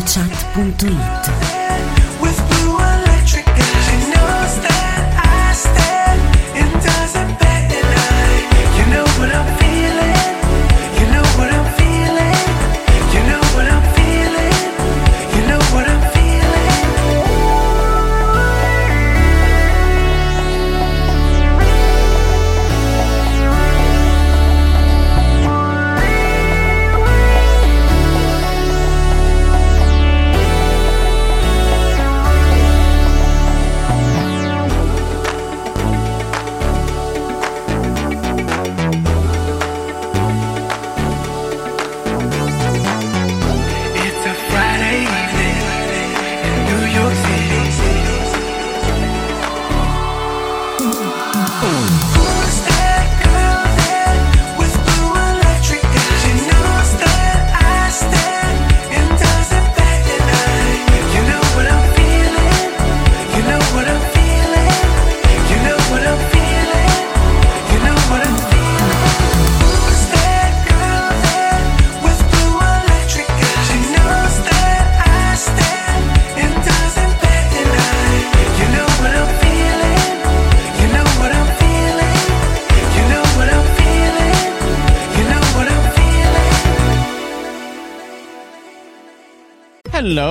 radiochat.it